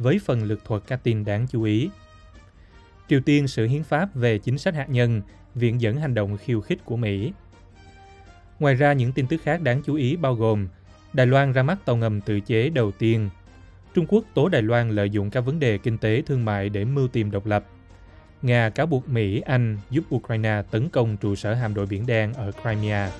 với phần lực thuật các tin đáng chú ý. Triều Tiên sửa hiến pháp về chính sách hạt nhân, viện dẫn hành động khiêu khích của Mỹ. Ngoài ra những tin tức khác đáng chú ý bao gồm Đài Loan ra mắt tàu ngầm tự chế đầu tiên, Trung Quốc tố Đài Loan lợi dụng các vấn đề kinh tế thương mại để mưu tìm độc lập. Nga cáo buộc Mỹ, Anh giúp Ukraine tấn công trụ sở hạm đội Biển Đen ở Crimea.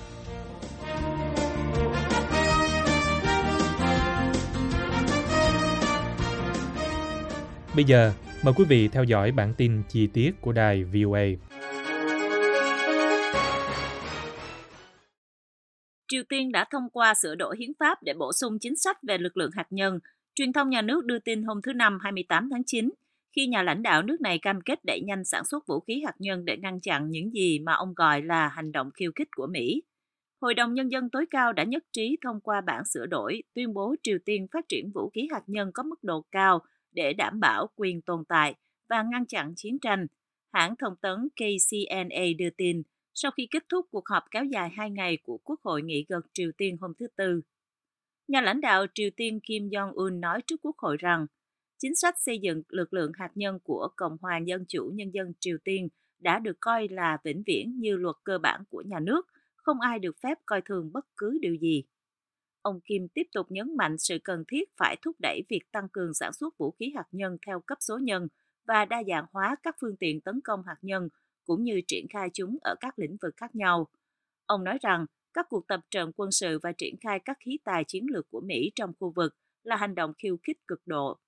Bây giờ, mời quý vị theo dõi bản tin chi tiết của đài VOA. Triều Tiên đã thông qua sửa đổi hiến pháp để bổ sung chính sách về lực lượng hạt nhân. Truyền thông nhà nước đưa tin hôm thứ Năm 28 tháng 9, khi nhà lãnh đạo nước này cam kết đẩy nhanh sản xuất vũ khí hạt nhân để ngăn chặn những gì mà ông gọi là hành động khiêu khích của Mỹ. Hội đồng Nhân dân tối cao đã nhất trí thông qua bản sửa đổi tuyên bố Triều Tiên phát triển vũ khí hạt nhân có mức độ cao để đảm bảo quyền tồn tại và ngăn chặn chiến tranh. Hãng thông tấn KCNA đưa tin sau khi kết thúc cuộc họp kéo dài hai ngày của Quốc hội nghị gật Triều Tiên hôm thứ Tư. Nhà lãnh đạo Triều Tiên Kim Jong-un nói trước Quốc hội rằng chính sách xây dựng lực lượng hạt nhân của Cộng hòa Dân chủ Nhân dân Triều Tiên đã được coi là vĩnh viễn như luật cơ bản của nhà nước, không ai được phép coi thường bất cứ điều gì. Ông Kim tiếp tục nhấn mạnh sự cần thiết phải thúc đẩy việc tăng cường sản xuất vũ khí hạt nhân theo cấp số nhân và đa dạng hóa các phương tiện tấn công hạt nhân, cũng như triển khai chúng ở các lĩnh vực khác nhau. Ông nói rằng, các cuộc tập trận quân sự và triển khai các khí tài chiến lược của Mỹ trong khu vực là hành động khiêu khích cực độ.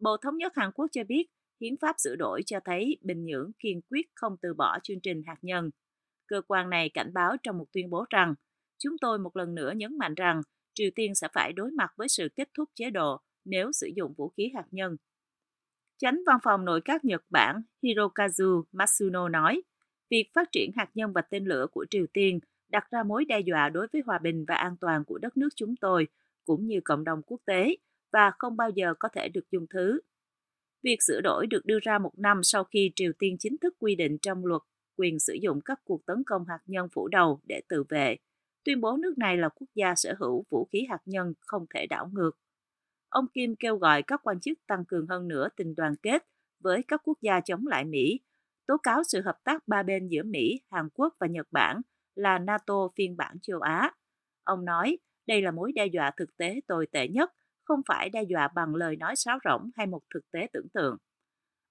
Bộ Thống nhất Hàn Quốc cho biết, hiến pháp sửa đổi cho thấy Bình Nhưỡng kiên quyết không từ bỏ chương trình hạt nhân. Cơ quan này cảnh báo trong một tuyên bố rằng, chúng tôi một lần nữa nhấn mạnh rằng Triều Tiên sẽ phải đối mặt với sự kết thúc chế độ nếu sử dụng vũ khí hạt nhân. Chánh văn phòng nội các Nhật Bản Hirokazu Matsuno nói, việc phát triển hạt nhân và tên lửa của Triều Tiên đặt ra mối đe dọa đối với hòa bình và an toàn của đất nước chúng tôi, cũng như cộng đồng quốc tế, và không bao giờ có thể được dung thứ. Việc sửa đổi được đưa ra một năm sau khi Triều Tiên chính thức quy định trong luật quyền sử dụng các cuộc tấn công hạt nhân phủ đầu để tự vệ, tuyên bố nước này là quốc gia sở hữu vũ khí hạt nhân không thể đảo ngược. Ông Kim kêu gọi các quan chức tăng cường hơn nữa tình đoàn kết với các quốc gia chống lại Mỹ, tố cáo sự hợp tác ba bên giữa Mỹ, Hàn Quốc và Nhật Bản là NATO phiên bản châu Á. Ông nói đây là mối đe dọa thực tế tồi tệ nhất, không phải đe dọa bằng lời nói sáo rỗng hay một thực tế tưởng tượng.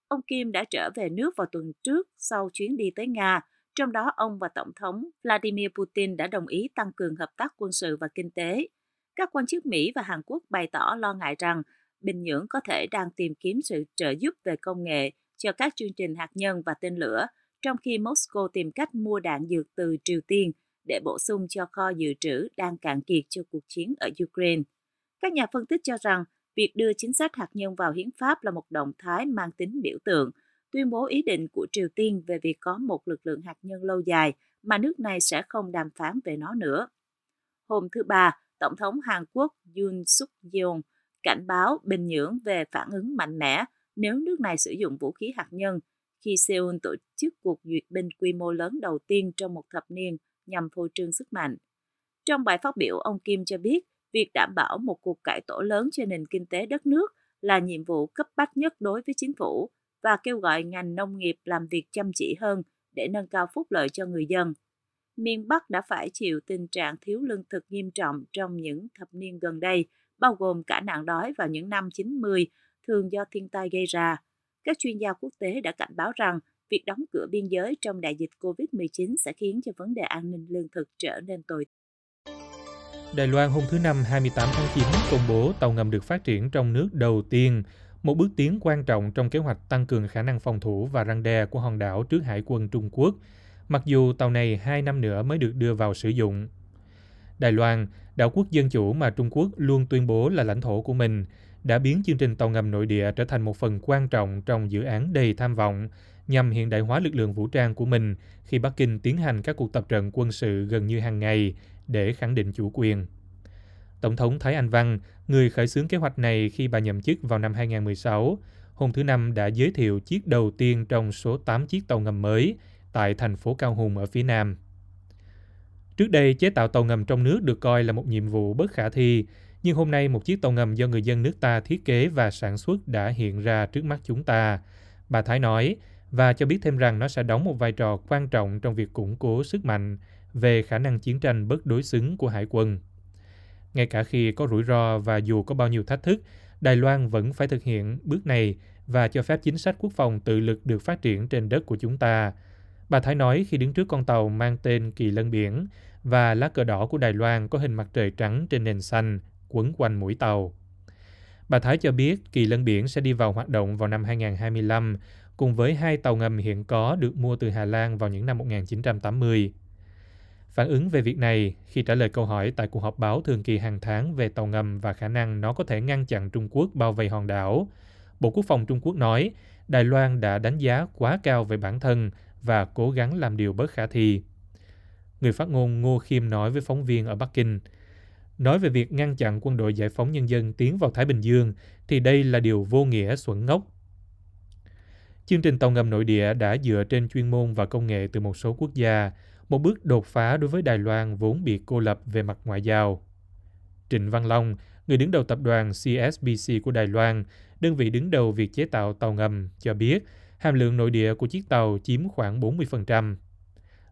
Ông Kim đã trở về nước vào tuần trước sau chuyến đi tới Nga, trong đó ông và Tổng thống Vladimir Putin đã đồng ý tăng cường hợp tác quân sự và kinh tế. Các quan chức Mỹ và Hàn Quốc bày tỏ lo ngại rằng Bình Nhưỡng có thể đang tìm kiếm sự trợ giúp về công nghệ cho các chương trình hạt nhân và tên lửa, trong khi Moscow tìm cách mua đạn dược từ Triều Tiên để bổ sung cho kho dự trữ đang cạn kiệt cho cuộc chiến ở Ukraine. Các nhà phân tích cho rằng việc đưa chính sách hạt nhân vào hiến pháp là một động thái mang tính biểu tượng, tuyên bố ý định của Triều Tiên về việc có một lực lượng hạt nhân lâu dài mà nước này sẽ không đàm phán về nó nữa. Hôm thứ Ba, Tổng thống Hàn Quốc Yoon suk yeol cảnh báo Bình Nhưỡng về phản ứng mạnh mẽ nếu nước này sử dụng vũ khí hạt nhân khi Seoul tổ chức cuộc duyệt binh quy mô lớn đầu tiên trong một thập niên nhằm phô trương sức mạnh. Trong bài phát biểu, ông Kim cho biết việc đảm bảo một cuộc cải tổ lớn cho nền kinh tế đất nước là nhiệm vụ cấp bách nhất đối với chính phủ và kêu gọi ngành nông nghiệp làm việc chăm chỉ hơn để nâng cao phúc lợi cho người dân. Miền Bắc đã phải chịu tình trạng thiếu lương thực nghiêm trọng trong những thập niên gần đây, bao gồm cả nạn đói vào những năm 90, thường do thiên tai gây ra. Các chuyên gia quốc tế đã cảnh báo rằng việc đóng cửa biên giới trong đại dịch COVID-19 sẽ khiến cho vấn đề an ninh lương thực trở nên tồi Đài Loan hôm thứ Năm 28 tháng 9 công bố tàu ngầm được phát triển trong nước đầu tiên, một bước tiến quan trọng trong kế hoạch tăng cường khả năng phòng thủ và răng đe của hòn đảo trước hải quân Trung Quốc, mặc dù tàu này hai năm nữa mới được đưa vào sử dụng. Đài Loan, đảo quốc dân chủ mà Trung Quốc luôn tuyên bố là lãnh thổ của mình, đã biến chương trình tàu ngầm nội địa trở thành một phần quan trọng trong dự án đầy tham vọng nhằm hiện đại hóa lực lượng vũ trang của mình khi Bắc Kinh tiến hành các cuộc tập trận quân sự gần như hàng ngày để khẳng định chủ quyền. Tổng thống Thái Anh Văn, người khởi xướng kế hoạch này khi bà nhậm chức vào năm 2016, hôm thứ Năm đã giới thiệu chiếc đầu tiên trong số 8 chiếc tàu ngầm mới tại thành phố Cao Hùng ở phía Nam. Trước đây, chế tạo tàu ngầm trong nước được coi là một nhiệm vụ bất khả thi, nhưng hôm nay một chiếc tàu ngầm do người dân nước ta thiết kế và sản xuất đã hiện ra trước mắt chúng ta. Bà Thái nói, và cho biết thêm rằng nó sẽ đóng một vai trò quan trọng trong việc củng cố sức mạnh về khả năng chiến tranh bất đối xứng của hải quân. Ngay cả khi có rủi ro và dù có bao nhiêu thách thức, Đài Loan vẫn phải thực hiện bước này và cho phép chính sách quốc phòng tự lực được phát triển trên đất của chúng ta. Bà Thái nói khi đứng trước con tàu mang tên Kỳ Lân Biển và lá cờ đỏ của Đài Loan có hình mặt trời trắng trên nền xanh quấn quanh mũi tàu. Bà Thái cho biết Kỳ Lân Biển sẽ đi vào hoạt động vào năm 2025 cùng với hai tàu ngầm hiện có được mua từ Hà Lan vào những năm 1980. Phản ứng về việc này khi trả lời câu hỏi tại cuộc họp báo thường kỳ hàng tháng về tàu ngầm và khả năng nó có thể ngăn chặn Trung Quốc bao vây hòn đảo, Bộ Quốc phòng Trung Quốc nói Đài Loan đã đánh giá quá cao về bản thân và cố gắng làm điều bất khả thi. Người phát ngôn Ngô Khiêm nói với phóng viên ở Bắc Kinh, nói về việc ngăn chặn quân đội giải phóng nhân dân tiến vào Thái Bình Dương thì đây là điều vô nghĩa xuẩn ngốc. Chương trình tàu ngầm nội địa đã dựa trên chuyên môn và công nghệ từ một số quốc gia, một bước đột phá đối với Đài Loan vốn bị cô lập về mặt ngoại giao. Trịnh Văn Long, người đứng đầu tập đoàn CSBC của Đài Loan, đơn vị đứng đầu việc chế tạo tàu ngầm, cho biết hàm lượng nội địa của chiếc tàu chiếm khoảng 40%.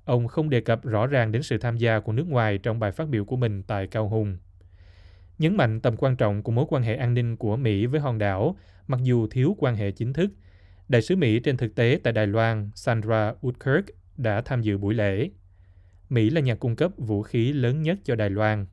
Ông không đề cập rõ ràng đến sự tham gia của nước ngoài trong bài phát biểu của mình tại Cao Hùng. Nhấn mạnh tầm quan trọng của mối quan hệ an ninh của Mỹ với hòn đảo, mặc dù thiếu quan hệ chính thức, Đại sứ Mỹ trên thực tế tại Đài Loan Sandra Woodkirk đã tham dự buổi lễ. Mỹ là nhà cung cấp vũ khí lớn nhất cho Đài Loan.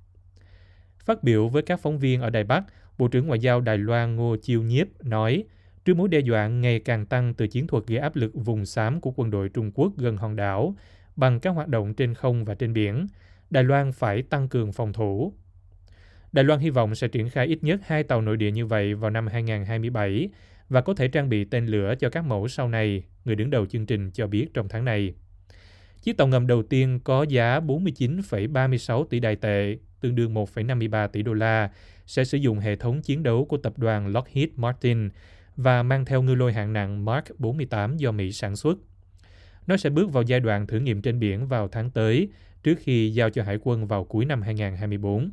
Phát biểu với các phóng viên ở Đài Bắc, Bộ trưởng Ngoại giao Đài Loan Ngô Chiêu Nhiếp nói, trước mối đe dọa ngày càng tăng từ chiến thuật gây áp lực vùng xám của quân đội Trung Quốc gần hòn đảo bằng các hoạt động trên không và trên biển, Đài Loan phải tăng cường phòng thủ. Đài Loan hy vọng sẽ triển khai ít nhất hai tàu nội địa như vậy vào năm 2027 và có thể trang bị tên lửa cho các mẫu sau này, người đứng đầu chương trình cho biết trong tháng này. Chiếc tàu ngầm đầu tiên có giá 49,36 tỷ đài tệ, tương đương 1,53 tỷ đô la, sẽ sử dụng hệ thống chiến đấu của tập đoàn Lockheed Martin và mang theo ngư lôi hạng nặng Mark 48 do Mỹ sản xuất. Nó sẽ bước vào giai đoạn thử nghiệm trên biển vào tháng tới, trước khi giao cho Hải quân vào cuối năm 2024.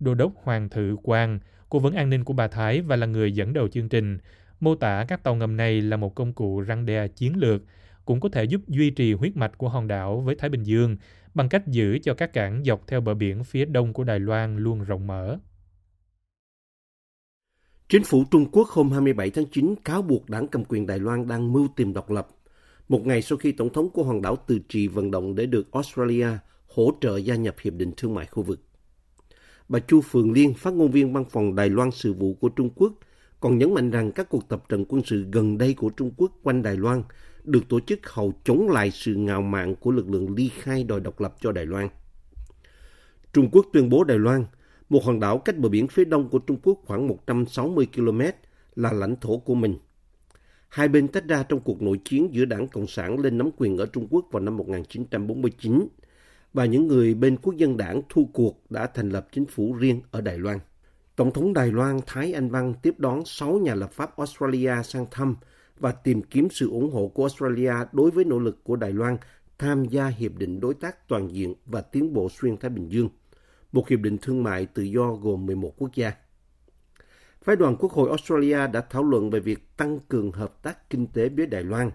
Đô đốc Hoàng Thự Quang, cố vấn an ninh của bà Thái và là người dẫn đầu chương trình, mô tả các tàu ngầm này là một công cụ răng đe chiến lược, cũng có thể giúp duy trì huyết mạch của hòn đảo với Thái Bình Dương bằng cách giữ cho các cảng dọc theo bờ biển phía đông của Đài Loan luôn rộng mở. Chính phủ Trung Quốc hôm 27 tháng 9 cáo buộc đảng cầm quyền Đài Loan đang mưu tìm độc lập, một ngày sau khi Tổng thống của hòn đảo từ trì vận động để được Australia hỗ trợ gia nhập Hiệp định Thương mại khu vực. Bà Chu Phường Liên, phát ngôn viên văn phòng Đài Loan sự vụ của Trung Quốc, còn nhấn mạnh rằng các cuộc tập trận quân sự gần đây của Trung Quốc quanh Đài Loan được tổ chức hầu chống lại sự ngạo mạn của lực lượng ly khai đòi độc lập cho Đài Loan. Trung Quốc tuyên bố Đài Loan, một hòn đảo cách bờ biển phía đông của Trung Quốc khoảng 160 km, là lãnh thổ của mình. Hai bên tách ra trong cuộc nội chiến giữa đảng Cộng sản lên nắm quyền ở Trung Quốc vào năm 1949 và những người bên quốc dân đảng thu cuộc đã thành lập chính phủ riêng ở Đài Loan. Tổng thống Đài Loan Thái Anh Văn tiếp đón 6 nhà lập pháp Australia sang thăm và tìm kiếm sự ủng hộ của Australia đối với nỗ lực của Đài Loan tham gia Hiệp định Đối tác Toàn diện và Tiến bộ Xuyên Thái Bình Dương, một hiệp định thương mại tự do gồm 11 quốc gia. Phái đoàn Quốc hội Australia đã thảo luận về việc tăng cường hợp tác kinh tế với Đài Loan,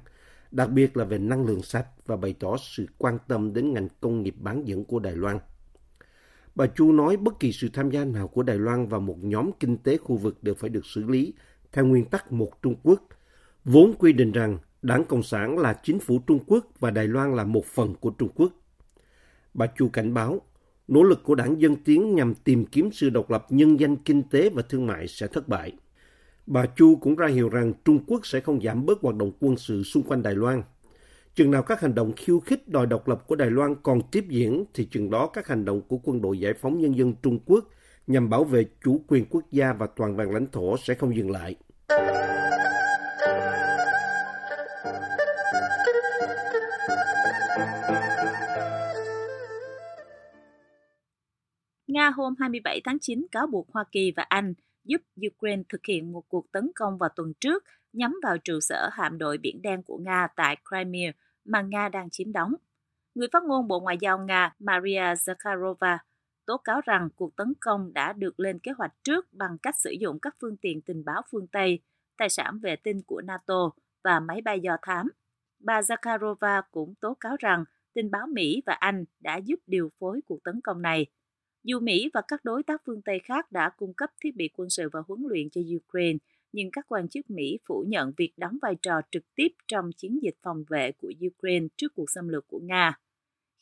đặc biệt là về năng lượng sạch và bày tỏ sự quan tâm đến ngành công nghiệp bán dẫn của Đài Loan. Bà Chu nói bất kỳ sự tham gia nào của Đài Loan vào một nhóm kinh tế khu vực đều phải được xử lý theo nguyên tắc một Trung Quốc, vốn quy định rằng Đảng Cộng sản là chính phủ Trung Quốc và Đài Loan là một phần của Trung Quốc. Bà Chu cảnh báo, nỗ lực của đảng Dân Tiến nhằm tìm kiếm sự độc lập nhân danh kinh tế và thương mại sẽ thất bại. Bà Chu cũng ra hiệu rằng Trung Quốc sẽ không giảm bớt hoạt động quân sự xung quanh Đài Loan. Chừng nào các hành động khiêu khích đòi độc lập của Đài Loan còn tiếp diễn thì chừng đó các hành động của quân đội giải phóng nhân dân Trung Quốc nhằm bảo vệ chủ quyền quốc gia và toàn vẹn lãnh thổ sẽ không dừng lại. Nga hôm 27 tháng 9 cáo buộc Hoa Kỳ và Anh giúp Ukraine thực hiện một cuộc tấn công vào tuần trước nhắm vào trụ sở hạm đội Biển Đen của Nga tại Crimea mà Nga đang chiếm đóng. Người phát ngôn Bộ Ngoại giao Nga Maria Zakharova tố cáo rằng cuộc tấn công đã được lên kế hoạch trước bằng cách sử dụng các phương tiện tình báo phương Tây, tài sản vệ tinh của NATO và máy bay do thám. Bà Zakharova cũng tố cáo rằng tình báo Mỹ và Anh đã giúp điều phối cuộc tấn công này. Dù Mỹ và các đối tác phương Tây khác đã cung cấp thiết bị quân sự và huấn luyện cho Ukraine, nhưng các quan chức Mỹ phủ nhận việc đóng vai trò trực tiếp trong chiến dịch phòng vệ của Ukraine trước cuộc xâm lược của Nga.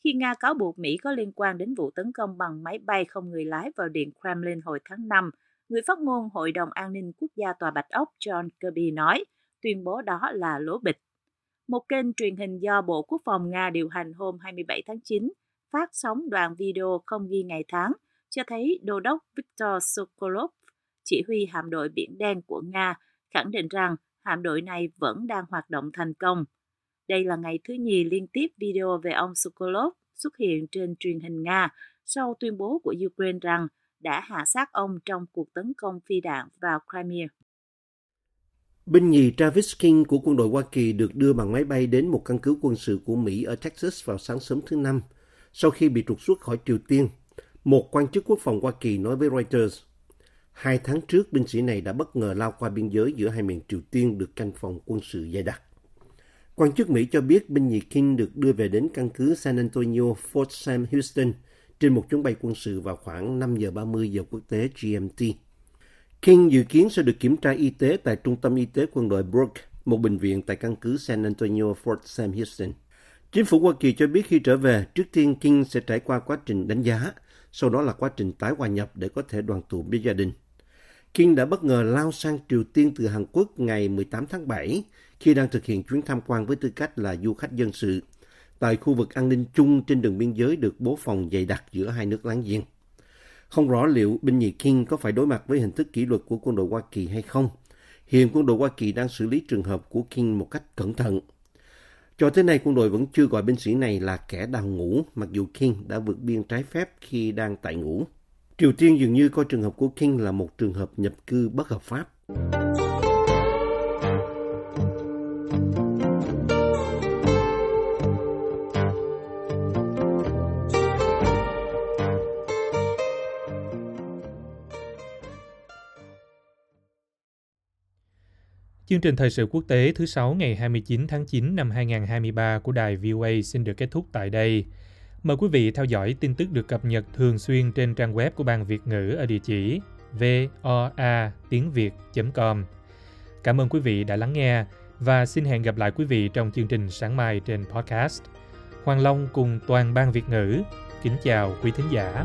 Khi Nga cáo buộc Mỹ có liên quan đến vụ tấn công bằng máy bay không người lái vào Điện Kremlin hồi tháng 5, người phát ngôn Hội đồng An ninh Quốc gia Tòa Bạch Ốc John Kirby nói tuyên bố đó là lố bịch. Một kênh truyền hình do Bộ Quốc phòng Nga điều hành hôm 27 tháng 9 phát sóng đoạn video không ghi ngày tháng cho thấy đô đốc Viktor Sokolov, chỉ huy hạm đội Biển Đen của Nga, khẳng định rằng hạm đội này vẫn đang hoạt động thành công. Đây là ngày thứ nhì liên tiếp video về ông Sokolov xuất hiện trên truyền hình Nga sau tuyên bố của Ukraine rằng đã hạ sát ông trong cuộc tấn công phi đạn vào Crimea. Binh nhì Travis King của quân đội Hoa Kỳ được đưa bằng máy bay đến một căn cứ quân sự của Mỹ ở Texas vào sáng sớm thứ Năm, sau khi bị trục xuất khỏi Triều Tiên. Một quan chức quốc phòng Hoa Kỳ nói với Reuters, hai tháng trước binh sĩ này đã bất ngờ lao qua biên giới giữa hai miền Triều Tiên được canh phòng quân sự dày đặc. Quan chức Mỹ cho biết binh nhì King được đưa về đến căn cứ San Antonio Fort Sam Houston trên một chuyến bay quân sự vào khoảng 5 giờ 30 giờ quốc tế GMT. King dự kiến sẽ được kiểm tra y tế tại Trung tâm Y tế quân đội Brooke, một bệnh viện tại căn cứ San Antonio Fort Sam Houston. Chính phủ Hoa Kỳ cho biết khi trở về, trước tiên King sẽ trải qua quá trình đánh giá, sau đó là quá trình tái hòa nhập để có thể đoàn tụ với gia đình. King đã bất ngờ lao sang Triều Tiên từ Hàn Quốc ngày 18 tháng 7 khi đang thực hiện chuyến tham quan với tư cách là du khách dân sự tại khu vực an ninh chung trên đường biên giới được bố phòng dày đặc giữa hai nước láng giềng. Không rõ liệu binh nhì King có phải đối mặt với hình thức kỷ luật của quân đội Hoa Kỳ hay không. Hiện quân đội Hoa Kỳ đang xử lý trường hợp của King một cách cẩn thận. Cho tới nay, quân đội vẫn chưa gọi binh sĩ này là kẻ đào ngũ, mặc dù King đã vượt biên trái phép khi đang tại ngũ. Triều Tiên dường như coi trường hợp của King là một trường hợp nhập cư bất hợp pháp. Chương trình thời sự quốc tế thứ sáu ngày 29 tháng 9 năm 2023 của đài VOA xin được kết thúc tại đây. Mời quý vị theo dõi tin tức được cập nhật thường xuyên trên trang web của Ban Việt ngữ ở địa chỉ voa tiếng việt.com. Cảm ơn quý vị đã lắng nghe và xin hẹn gặp lại quý vị trong chương trình sáng mai trên podcast. Hoàng Long cùng toàn ban Việt ngữ kính chào quý thính giả.